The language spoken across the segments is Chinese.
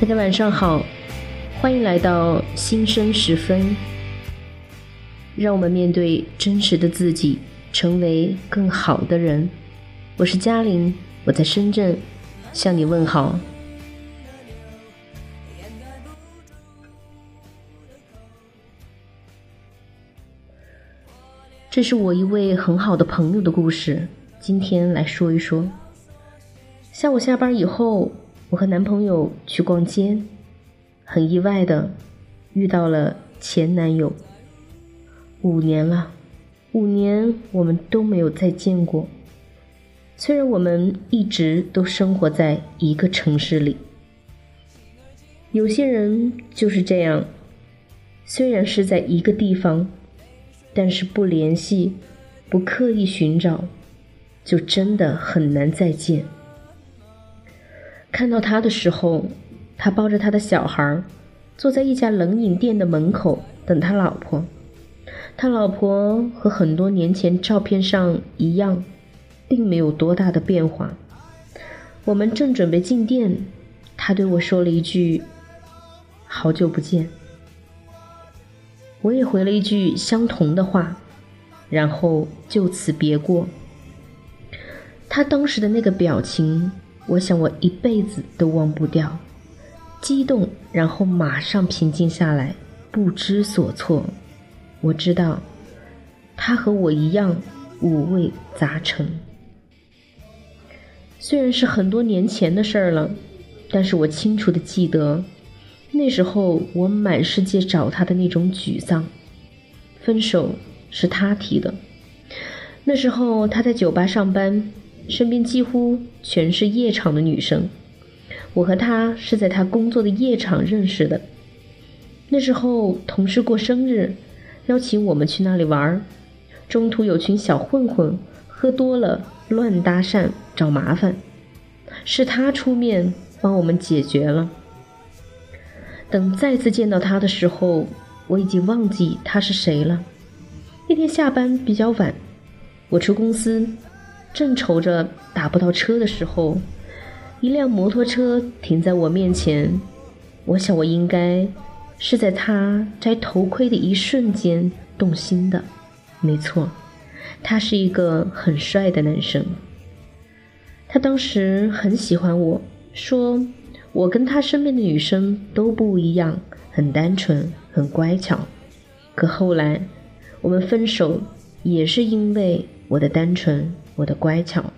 大家晚上好，欢迎来到新生时分。让我们面对真实的自己，成为更好的人。我是嘉玲，我在深圳向你问好。这是我一位很好的朋友的故事，今天来说一说。下午下班以后，我和男朋友去逛街，很意外的遇到了前男友。五年了，五年我们都没有再见过。虽然我们一直都生活在一个城市里，有些人就是这样，虽然是在一个地方。但是不联系，不刻意寻找，就真的很难再见。看到他的时候，他抱着他的小孩，坐在一家冷饮店的门口等他老婆。他老婆和很多年前照片上一样，并没有多大的变化。我们正准备进店，他对我说了一句：“好久不见。”我也回了一句相同的话，然后就此别过。他当时的那个表情，我想我一辈子都忘不掉。激动，然后马上平静下来，不知所措。我知道，他和我一样五味杂陈。虽然是很多年前的事儿了，但是我清楚的记得。那时候我满世界找他的那种沮丧，分手是他提的。那时候他在酒吧上班，身边几乎全是夜场的女生。我和他是在他工作的夜场认识的。那时候同事过生日，邀请我们去那里玩中途有群小混混喝多了乱搭讪找麻烦，是他出面帮我们解决了。等再次见到他的时候，我已经忘记他是谁了。那天下班比较晚，我出公司，正愁着打不到车的时候，一辆摩托车停在我面前。我想我应该是在他摘头盔的一瞬间动心的。没错，他是一个很帅的男生。他当时很喜欢我，说。我跟他身边的女生都不一样，很单纯，很乖巧。可后来我们分手，也是因为我的单纯，我的乖巧。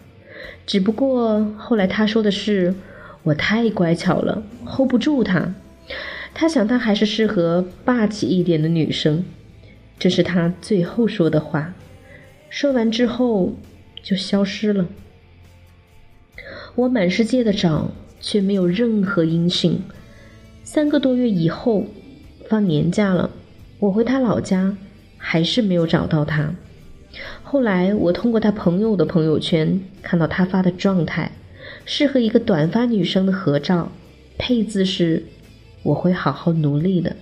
只不过后来他说的是我太乖巧了，hold 不住他。他想他还是适合霸气一点的女生。这是他最后说的话。说完之后就消失了。我满世界的找。却没有任何音讯。三个多月以后，放年假了，我回他老家，还是没有找到他。后来我通过他朋友的朋友圈看到他发的状态，是和一个短发女生的合照，配字是“我会好好努力的”。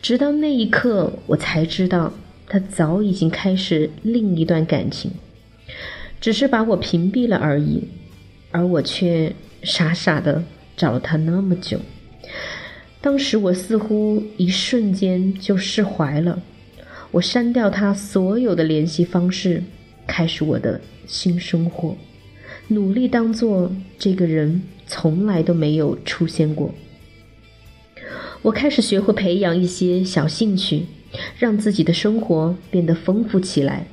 直到那一刻，我才知道他早已经开始另一段感情，只是把我屏蔽了而已，而我却。傻傻的找了他那么久，当时我似乎一瞬间就释怀了。我删掉他所有的联系方式，开始我的新生活，努力当做这个人从来都没有出现过。我开始学会培养一些小兴趣，让自己的生活变得丰富起来。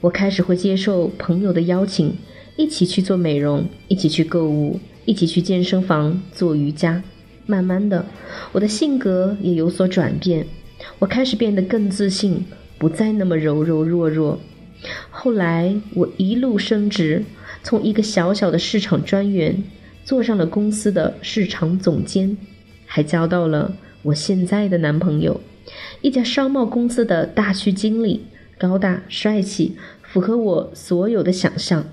我开始会接受朋友的邀请，一起去做美容，一起去购物。一起去健身房做瑜伽，慢慢的，我的性格也有所转变，我开始变得更自信，不再那么柔柔弱弱。后来我一路升职，从一个小小的市场专员，做上了公司的市场总监，还交到了我现在的男朋友，一家商贸公司的大区经理，高大帅气，符合我所有的想象。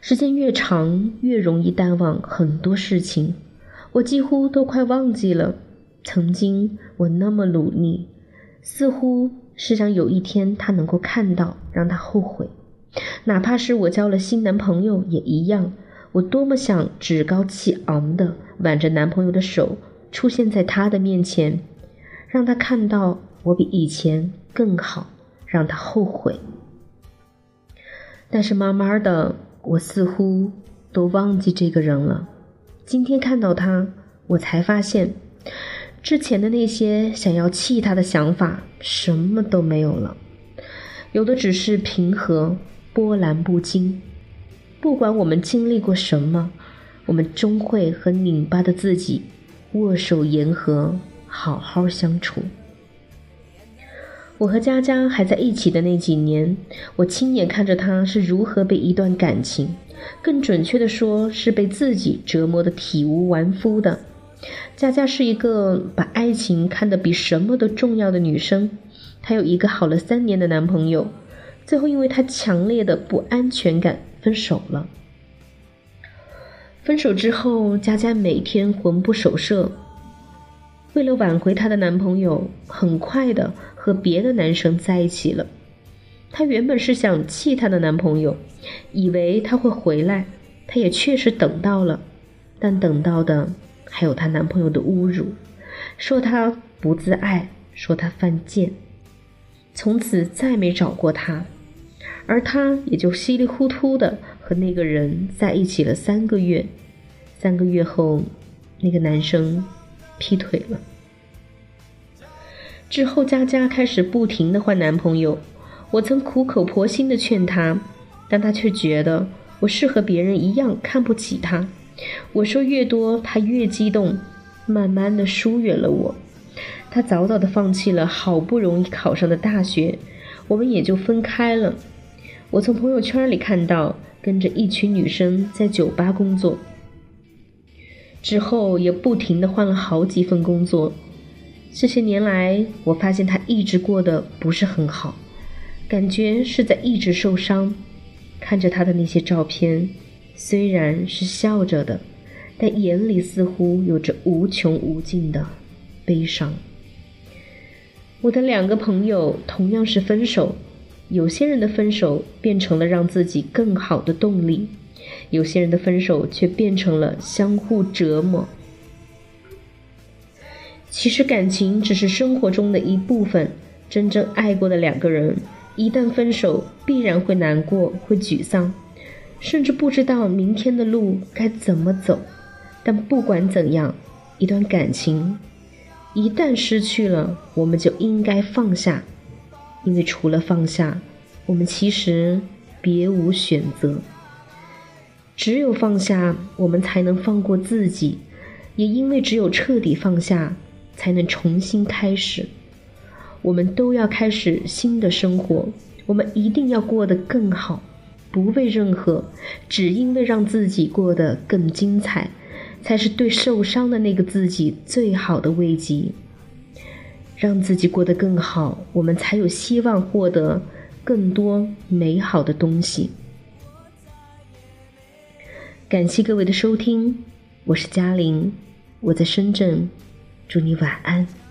时间越长，越容易淡忘很多事情。我几乎都快忘记了，曾经我那么努力，似乎是想有一天他能够看到，让他后悔。哪怕是我交了新男朋友也一样，我多么想趾高气昂的挽着男朋友的手出现在他的面前，让他看到我比以前更好，让他后悔。但是慢慢的，我似乎都忘记这个人了。今天看到他，我才发现，之前的那些想要气他的想法，什么都没有了，有的只是平和、波澜不惊。不管我们经历过什么，我们终会和拧巴的自己握手言和，好好相处。我和佳佳还在一起的那几年，我亲眼看着她是如何被一段感情，更准确的说，是被自己折磨的体无完肤的。佳佳是一个把爱情看得比什么都重要的女生，她有一个好了三年的男朋友，最后因为她强烈的不安全感分手了。分手之后，佳佳每天魂不守舍。为了挽回她的男朋友，很快的和别的男生在一起了。她原本是想气她的男朋友，以为他会回来，她也确实等到了，但等到的还有她男朋友的侮辱，说她不自爱，说她犯贱，从此再没找过她，而她也就稀里糊涂的和那个人在一起了三个月。三个月后，那个男生。劈腿了之后，佳佳开始不停的换男朋友。我曾苦口婆心的劝她，但她却觉得我是和别人一样看不起她。我说越多，他越激动，慢慢的疏远了我。他早早的放弃了好不容易考上的大学，我们也就分开了。我从朋友圈里看到，跟着一群女生在酒吧工作。之后也不停的换了好几份工作，这些年来，我发现他一直过得不是很好，感觉是在一直受伤。看着他的那些照片，虽然是笑着的，但眼里似乎有着无穷无尽的悲伤。我的两个朋友同样是分手，有些人的分手变成了让自己更好的动力。有些人的分手却变成了相互折磨。其实感情只是生活中的一部分，真正爱过的两个人，一旦分手，必然会难过，会沮丧，甚至不知道明天的路该怎么走。但不管怎样，一段感情一旦失去了，我们就应该放下，因为除了放下，我们其实别无选择。只有放下，我们才能放过自己；也因为只有彻底放下，才能重新开始。我们都要开始新的生活，我们一定要过得更好，不为任何，只因为让自己过得更精彩，才是对受伤的那个自己最好的慰藉。让自己过得更好，我们才有希望获得更多美好的东西。感谢各位的收听，我是嘉玲，我在深圳，祝你晚安。